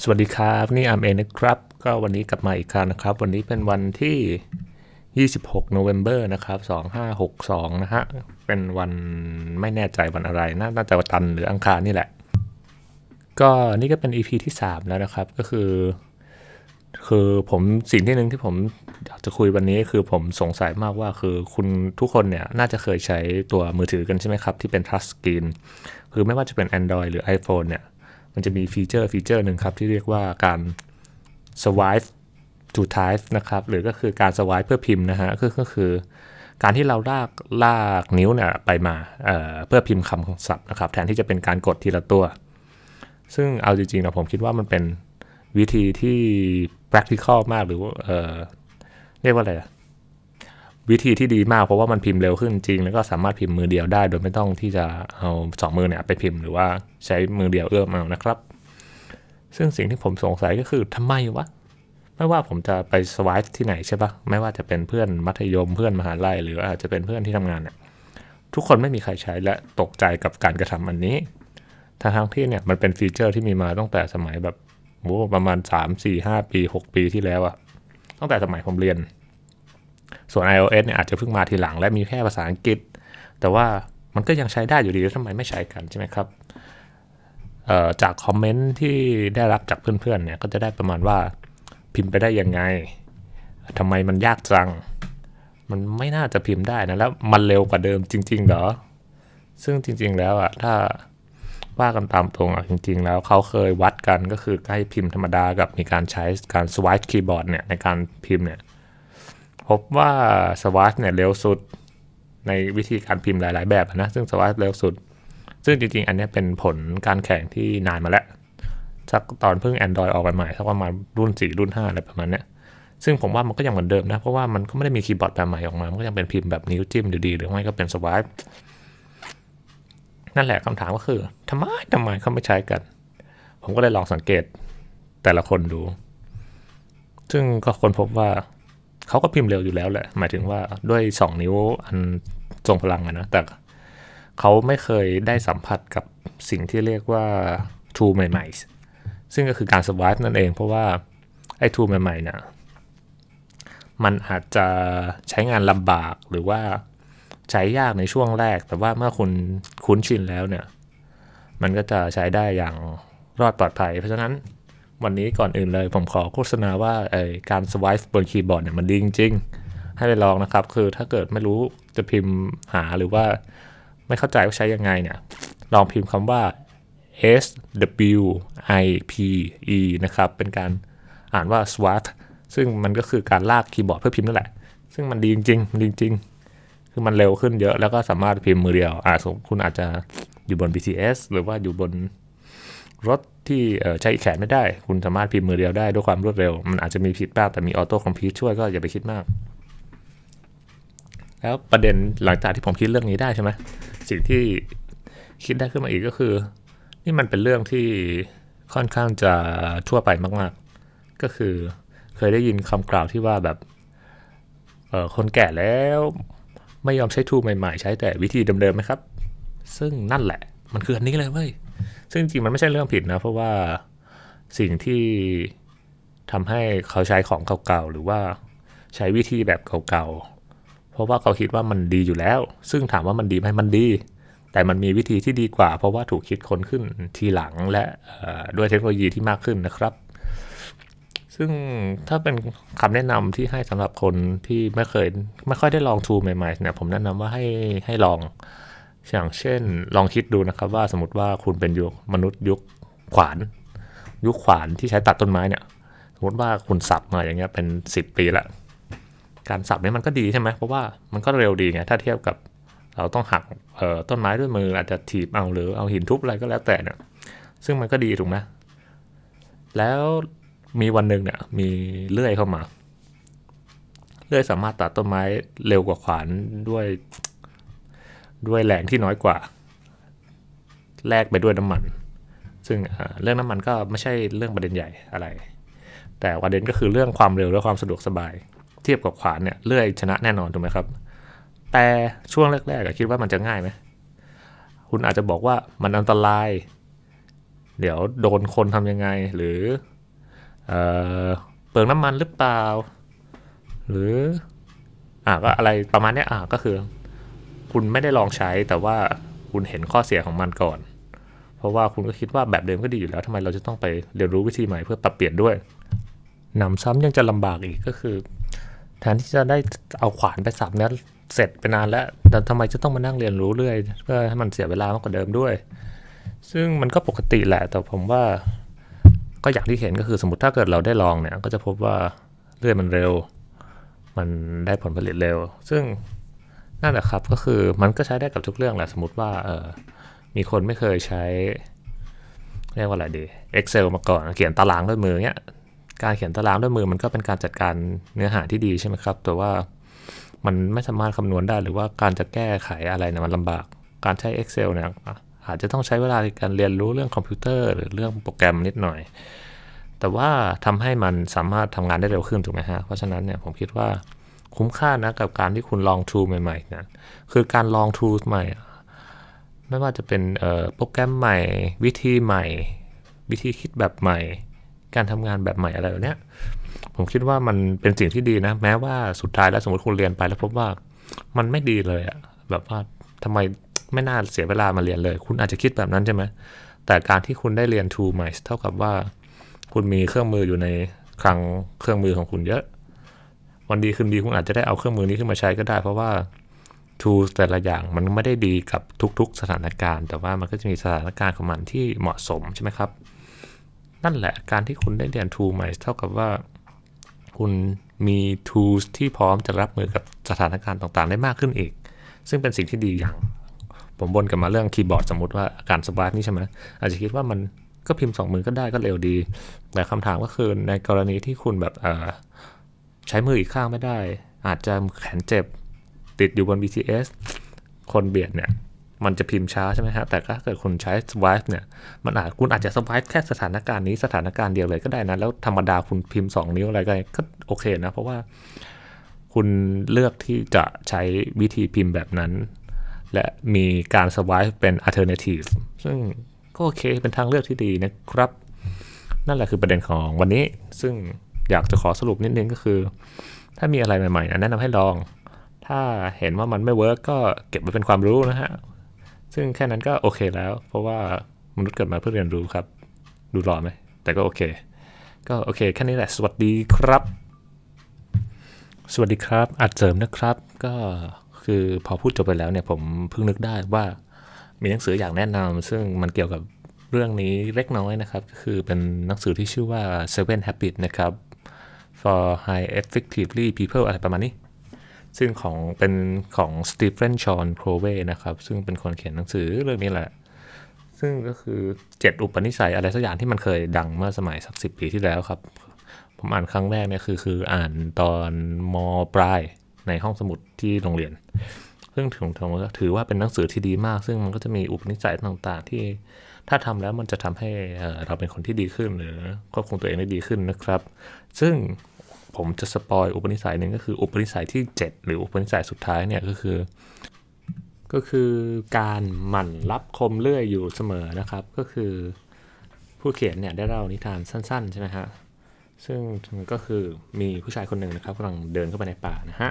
สวัสดีครับนี่อามเองนะครับ ก็วันนี้กลับมาอีกครั้งนะครับ วันนี้เป็นวันที่ 26โนเวม ber นะครับ 2562 นะฮะ เป็นวันไม่แน่ใจวันอะไรน่าน่าจะวันจันทร์หรืออังคารนี่แหละ ก็นี่ก็เป็น EP ที่ 3 แล้วนะครับ ก็คือ คือผมสิ่งที่หนึ่งที่ผมอยากจะคุยวันนี้คือผมสงสัยมากว่าคือคุณทุกคนเนี่ยน่าจะเคยใช้ตัวมือถือกันใช่ไหมครับ ที่เป็น touch screen คือไม่ว่าจะเป็น Android หรือ iPhone เนี่ย มันจะมีฟีเจอร์ฟีเจอร์หนึ่งครับที่เรียกว่าการ swipe to type นะครับหรือก็คือการ swipe เพื่อพิมพ์นะฮะก็คือ การที่เราลากลากนิ้วเนี่ยไปมาเเพื่อพิมพ์คำศัพท์นะครับแทนที่จะเป็นการกดทีละตัว ซึ่งเอาจริงๆนะผมคิดว่ามันเป็นวิธีที่ practical มากหรือว่าเเรียกว่าอะไร วิธีที่ดีมากเพราะว่ามันพิมพ์เร็วขึ้นจริง แล้วก็สามารถพิมพ์มือเดียวได้ โดยไม่ต้องที่จะเอาสองมือเนี่ยไปพิมพ์หรือว่าใช้มือเดียวเอื้อมเอานะครับ ซึ่งสิ่งที่ผมสงสัยก็คือทำไมวะไม่ว่าผมจะไปสวายที่ไหนใช่ปะไม่ว่าจะเป็นเพื่อนมัธยมเพื่อนมหาลัยหรืออาจจะเป็นเพื่อนที่ทำงานเนี่ยทุกคนไม่มีใครใช้และตกใจกับการกระทำอันนี้ทั้งที่เนี่ยมันเป็นฟีเจอร์ที่มีมาตั้งแต่สมัยแบบโอ้ประมาณ 3 4 5 ปี 6 ปีที่แล้วอะตั้งแต่สมัยผมเรียน ส่วน iOS เนี่ยอาจจะเพิ่งมาทีหลังและมีแค่ภาษาอังกฤษ แต่ว่ามันก็ยังใช้ได้อยู่ดีแล้วทำไมไม่ใช้กันใช่ไหมครับจากคอมเมนต์ที่ได้รับจากเพื่อนๆเนี่ยก็จะได้ประมาณว่าพิมพ์ไปได้ยังไงทำไมมันยากจัง มันไม่น่าจะพิมพ์ได้นะแล้วมันเร็วกว่าเดิมจริง ๆ เหรอ ซึ่งจริง ๆ แล้วอะถ้าว่ากันตามตรงอะจริง ๆ แล้วเขาเคยวัดกันก็คือใกล้พิมพ์ธรรมดากับมีการใช้การ swipe คีย์บอร์ดเนี่ยในการพิมพ์เนี่ย พบว่าสว i ชเนี่ยเร็วสุดในวิธีการพิมพ์หลาย ๆ แบบนะ ซึ่ง swipe เร็วสุด ซึ่งจริง ๆ อันนี้เป็นผลการแข่งที่นานมาแล้วสักตอนเพิ่ง Android ออกใหม่สักประมาณรุ่น 4 รุ่น 5 อะไรประมาณนี้ซึ่งผมว่ามันก็ยังเหมือนเดิมนะ เพราะว่ามันก็ไม่ได้มีคีย์บอร์ดแบบใหม่ออกมา มันก็ยังเป็นพิมพ์แบบนิ้วจิ้มดีๆ หรือไม่ก็เป็นสว i ชนั่นแหละคำถามก็คือทำไมทำไมเขาไม่ใช้กัน ผมก็เลยลองสังเกตแต่ละคนดู ซึ่งก็คนพบว่า เขาก็พิมพ์เร็วอยู่แล้วแหละ หมายถึงว่าด้วย2นิ้วอันทรงพลังนะ แต่เขาไม่เคยได้สัมผัสกับสิ่งที่เรียกว่า tool ใหม่ๆ ซึ่งก็คือการสวายนั่นเอง เพราะว่าไอ้ tool ใหม่ๆเนี่ยมันอาจจะใช้งานลำบากหรือว่าใช้ยากในช่วงแรก แต่ว่าเมื่อคุณคุ้นชินแล้วเนี่ย มันก็จะใช้ได้อย่างรอดปลอดภัย เพราะฉะนั้น วันนี้ก่อนอื่นเลย ผมขอโฆษณาว่าการสวายบนคีย์บอร์ดเนี่ยมันดีจริงๆ ให้ไปลองนะครับ คือถ้าเกิดไม่รู้จะพิมพ์หาหรือว่าไม่เข้าใจว่าใช้ยังไงเนี่ย ลองพิมพ์คำว่า S W I P E นะครับ เป็นการอ่านว่า swat ซึ่งมันก็คือการลากคีย์บอร์ดเพื่อพิมพ์นั่นแหละ ซึ่งมันดีจริงๆดีจริงๆคือมันเร็วขึ้นเยอะแล้วก็สามารถพิมพ์มือเดียวอ่าคุณอาจจะอยู่บน BTS หรือว่าอยู่บน รถที่ใช้แขนไม่ได้ คุณสามารถพิมพ์มือเดียวได้ด้วยความรวดเร็ว มันอาจจะมีผิดบ้างแต่มีออโต้คอมพิวช่วยก็อย่าไปคิดมาก แล้วประเด็นหลังจากที่ผมคิดเรื่องนี้ได้ใช่ไหมสิ่งที่คิดได้ขึ้นมาอีกก็คือ นี่มันเป็นเรื่องที่ค่อนข้างจะทั่วไปมากๆ ก็คือเคยได้ยินคำกล่าวที่ว่าแบบคนแก่แล้วไม่ยอมใช้ทูใหม่ๆ ใช้แต่วิธีเดิมๆไหมครับ ซึ่งนั่นแหละ มันคืออันนี้เลยเว้ย ซึ่งจริงมันไม่ใช่เรื่องผิดนะ เพราะว่าสิ่งที่ทำให้เขาใช้ของเก่าๆหรือว่าใช้วิธีแบบเก่าๆ เพราะว่าเขาคิดว่ามันดีอยู่แล้ว ซึ่งถามว่ามันดีไหมมันดี แต่มันมีวิธีที่ดีกว่า เพราะว่าถูกคิดค้นขึ้นทีหลังและด้วยเทคโนโลยีที่มากขึ้นนะครับ ซึ่งถ้าเป็นคำแนะนำที่ให้สำหรับคนที่ไม่เคยไม่ค่อยได้ลองทูใหม่ๆเนี่ยผมแนะนำว่าให้ให้ลอง อย่างเช่นลองคิดดูนะครับว่าสมมติว่าคุณเป็นยุคมนุษย์ยุคขวาน ยุคขวานที่ใช้ตัดต้นไม้เนี่ยสมมติว่าคุณสับมาอย่างเงี้ยเป็น 10 ปีละการสับเนี่ยมันก็ดีใช่ไหมเพราะว่ามันก็เร็วดีไงถ้าเทียบกับเราต้องหักต้นไม้ด้วยมืออาจจะถีบเอาหรือเอาหินทุบอะไรก็แล้วแต่เนี่ยซึ่งมันก็ดีถูกไหมแล้วมีวันหนึ่งเนี่ยมีเลื่อยเข้ามา เลื่อยสามารถตัดต้นไม้เร็วกว่าขวานด้วย ด้วยแรงที่น้อยกว่า แลกไปด้วยน้ำมัน ซึ่งเรื่องน้ำมันก็ไม่ใช่เรื่องประเด็นใหญ่อะไร แต่ประเด็นก็คือเรื่องความเร็วและความสะดวกสบาย เทียบกับขวานเนี่ยเลื่อยชนะแน่นอนถูกไหมครับ แต่ช่วงแรกๆคิดว่ามันจะง่ายไหมคุณอาจจะบอกว่ามันอันตราย เดี๋ยวโดนคนทำยังไงหรือเออเปลืองน้ำมันหรือเปล่า หรืออ่าก็อะไรประมาณนี้อ่าก็คือ คุณไม่ได้ลองใช้แต่ว่าคุณเห็นข้อเสียของมันก่อน เพราะว่าคุณก็คิดว่าแบบเดิมก็ดีอยู่แล้วทำไมเราจะต้องไปเรียนรู้วิธีใหม่เพื่อปรับเปลี่ยนด้วยหนำซ้ำยังจะลำบากอีกก็คือแทนที่จะได้เอาขวานไปสับเนี้ยเสร็จไปนานแล้วแต่ทำไมจะต้องมานั่งเรียนรู้เรื่อยเพื่อให้มันเสียเวลามากกว่าเดิมด้วย ซึ่งมันก็ปกติแหละ แต่ผมว่าก็อย่างที่เห็นก็คือสมมติถ้าเกิดเราได้ลองเนี่ย ก็จะพบว่าเรื่อยมันเร็ว มันได้ผลผลิตเร็ว ซึ่ง นั่นแหละครับก็คือมันก็ใช้ได้กับทุกเรื่องแหละสมมติว่าเออมีคนไม่เคยใช้ เรียกว่าอะไรดี Excel มาก่อนเขียนตารางด้วยมือเนี่ยการเขียนตารางด้วยมือมันก็เป็นการจัดการเนื้อหาที่ดีใช่ไหมครับ แต่ว่ามันไม่สามารถคำนวณได้หรือว่าการจะแก้ไขอะไรเนี่ยมันลำบาก การใช้ Excel เนี่ยอาจจะต้องใช้เวลาในการเรียนรู้เรื่องคอมพิวเตอร์หรือเรื่องโปรแกรมนิดหน่อย แต่ว่าทำให้มันสามารถทำงานได้เร็วขึ้นถูกไหมฮะ เพราะฉะนั้นเนี่ยผมคิดว่า คุ้มค่านะกับการที่คุณลองทูใหม่ๆนะคือการลองทูใหม่ ไม่ว่าจะเป็นโปรแกรมใหม่ วิธีใหม่ วิธีคิดแบบใหม่ การทำงานแบบใหม่อะไรแบบเนี้ยผมคิดว่ามันเป็นสิ่งที่ดีนะ แม้ว่าสุดท้ายแล้วสมมติคุณเรียนไปแล้วพบว่ามันไม่ดีเลยอะแบบว่าทำไมไม่น่าเสียเวลามาเรียนเลย คุณอาจจะคิดแบบนั้นใช่ไหมแต่การที่คุณได้เรียน tool ใหม่เท่ากับว่า คุณมีเครื่องมืออยู่ในคลังเครื่องมือของคุณเยอะ วันดีคืนดีคุณอาจจะได้เอาเครื่องมือนี้ขึ้นมาใช้ก็ได้ เพราะว่า tools แต่ละอย่างมันไม่ได้ดีกับทุกๆ สถานการณ์ แต่ว่ามันก็จะมีสถานการณ์ของมันที่เหมาะสมใช่ไหมครับ นั่นแหละการที่คุณได้เรียน tool ใหม่เท่ากับว่า คุณมี tools ที่พร้อมจะรับมือกับสถานการณ์ต่างๆ ได้มากขึ้นอีก ซึ่งเป็นสิ่งที่ดีอย่าง ผมบนกันมาเรื่องคีย์บอร์ดสมมติว่าการสวายนี่ใช่ไหมอาจจะคิดว่ามันก็พิมพ์สองมือก็ได้ก็เร็วดี แต่คำถามก็คือในกรณีที่คุณแบบใช้มืออีกข้างไม่ได้ อาจจะแขนเจ็บติดอยู่บน BTS คนเบียดเนี่ย มันจะพิมพ์ช้าใช่ไหมฮะ แต่ถ้าเกิดคุณใช้ swipe เนี่ย มันอาจคุณอาจจะ swipe แค่สถานการณ์นี้สถานการณ์เดียวเลยก็ได้นะ แล้วธรรมดาคุณพิมพ์ 2 นิ้วอะไรก็ก็โอเคนะ เพราะว่าคุณเลือกที่จะใช้วิธีพิมพ์แบบนั้น และมีการ swipe เป็น alternative ซึ่งก็โอเคเป็นทางเลือกที่ดีนะครับ นั่นแหละคือประเด็นของวันนี้ซึ่ง อยากจะขอสรุปนิดนึงก็คือ ถ้ามีอะไรใหม่ๆแนะนำให้ลอง ถ้าเห็นว่ามันไม่เวิร์กก็เก็บไว้เป็นความรู้นะฮะ ซึ่งแค่นั้นก็โอเคแล้ว เพราะว่ามนุษย์เกิดมาเพื่อเรียนรู้ครับ ดูหล่อไหม แต่ก็โอเค ก็โอเคแค่นี้แหละ สวัสดีครับ สวัสดีครับอาจเสริมนะครับ ก็คือพอพูดจบไปแล้วเนี่ยผมเพิ่งนึกได้ว่ามีหนังสืออยากแนะนำซึ่งมันเกี่ยวกับเรื่องนี้เล็กน้อยนะครับ ก็คือเป็นหนังสือที่ชื่อว่า Seven Habits นะครับ for High Effectively People อะไรประมาณนี้ ซึ่งของเป็นของสตีเฟนชอนโครเวนะครับ ซึ่งเป็นคนเขียนหนังสือเรื่องนี้แหละ ซึ่งก็คือ 7 อุปนิสัยอะไรสักอย่างที่มันเคยดังเมื่อสมัยสักสิปีที่แล้วครับ ผมอ่านครั้งแรกเนี่ยคือคืออ่านตอนมปลายในห้องสมุดที่โรงเรียน ซึ่งถึงถือว่าเป็นหนังสือที่ดีมาก ซึ่งมันก็จะมีอุปนิสัยต่างๆ ที่ถ้าทำแล้วมันจะทำให้เราเป็นคนที่ดีขึ้นหรือควบคุมตัวเองได้ดีขึ้นนะครับ ซึ่ง ผมจะสปอยอุปนิสัยหนึ่งก็คืออุปนิสัยที่ 7 หรืออุปนิสัยสุดท้ายเนี่ยก็คือ ก็คือการหมั่นรับคมเลื่อยอยู่เสมอนะครับ ก็คือผู้เขียนเนี่ยได้เล่านิทานสั้น ๆ ใช่ไหมฮะซึ่งก็คือมีผู้ชายคนหนึ่งนะครับกำลังเดินเข้าไปในป่านะฮะ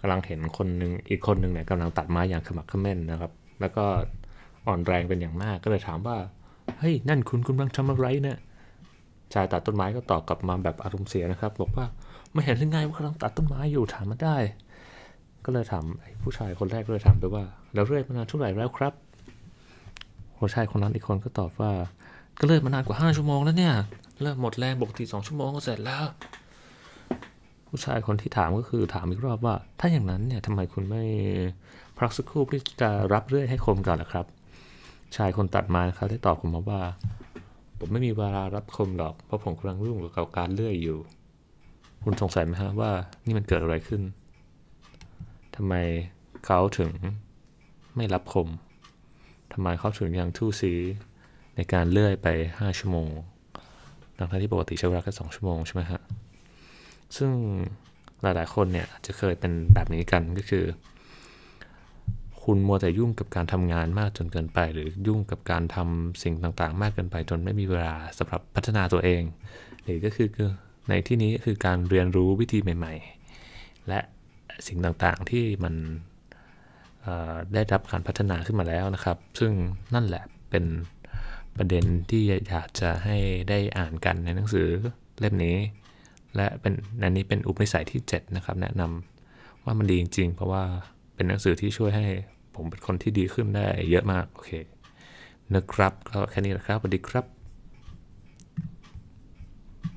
กำลังเห็นคนหนึ่งอีกคนหนึ่งเนี่ยกำลังตัดไม้อย่างขมักขม้นนะครับ แล้วก็อ่อนแรงเป็นอย่างมากก็เลยถามว่าเฮ้ยนั่นคุณกำลังทำอะไรเนี่ย ชายตัดต้นไม้ก็ตอบกลับมาแบบอารมณ์เสียนะครับ บอกว่าไม่เห็นยังไงว่ากำลังตัดต้นไม้อยู่ถามมาได้ ก็เลยถามผู้ชายคนแรกก็เลยถามไปว่าแล้วเรื่อยมานานเท่าไหร่แล้วครับผู้ชายคนนั้นอีกคนก็ตอบว่า ก็เลื่อยมานานกว่าห้าชั่วโมงแล้วเนี่ยเริ่มหมดแรงปกติสองชั่วโมงก็เสร็จแล้ว ผู้ชายคนที่ถามก็คือถามอีกรอบว่า ถ้าอย่างนั้นเนี่ยทำไมคุณไม่พักสักครู่ที่จะรับเรื่อยให้คมก่อนล่ะครับ ชายคนตัดไม้ครับได้ตอบผมมาว่า ผมไม่มีเวลารับคมหรอก เพราะผมกำลังรุ่งกับการเลื่อยอยู่ คุณสงสัยไหมฮะว่านี่มันเกิดอะไรขึ้นทำไมเขาถึงไม่รับคมทำไมเขาถึงยังทู่ซีในการเลื่อยไป 5 ชั่วโมงทั้งที่ปกติใช้เวลาแค่2ชั่วโมงใช่ไหมฮะ ซึ่งหลายๆคนเนี่ยจะเคยเป็นแบบนี้กันก็คือ คุณมัวแต่ยุ่งกับการทำงานมากจนเกินไป หรือยุ่งกับการทำสิ่งต่างๆ มากเกินไป จนไม่มีเวลาสำหรับพัฒนาตัวเอง หรือก็คือในที่นี้คือการเรียนรู้วิธีใหม่ ๆ และสิ่งต่างๆที่มันได้รับการพัฒนาขึ้นมาแล้วนะครับ ซึ่งนั่นแหละเป็นประเด็นที่อยากจะให้ได้อ่านกันในหนังสือเล่มนี้ และเป็นอันนี้เป็นอุปนิสัยที่ 7 นะครับ แนะนำว่ามันดีจริง ๆ เพราะว่า เป็นหนังสือที่ช่วยให้ผมเป็นคนที่ดีขึ้นได้เยอะมาก โอเคนะครับก็แค่นี้แหละครับสวัสดีครับ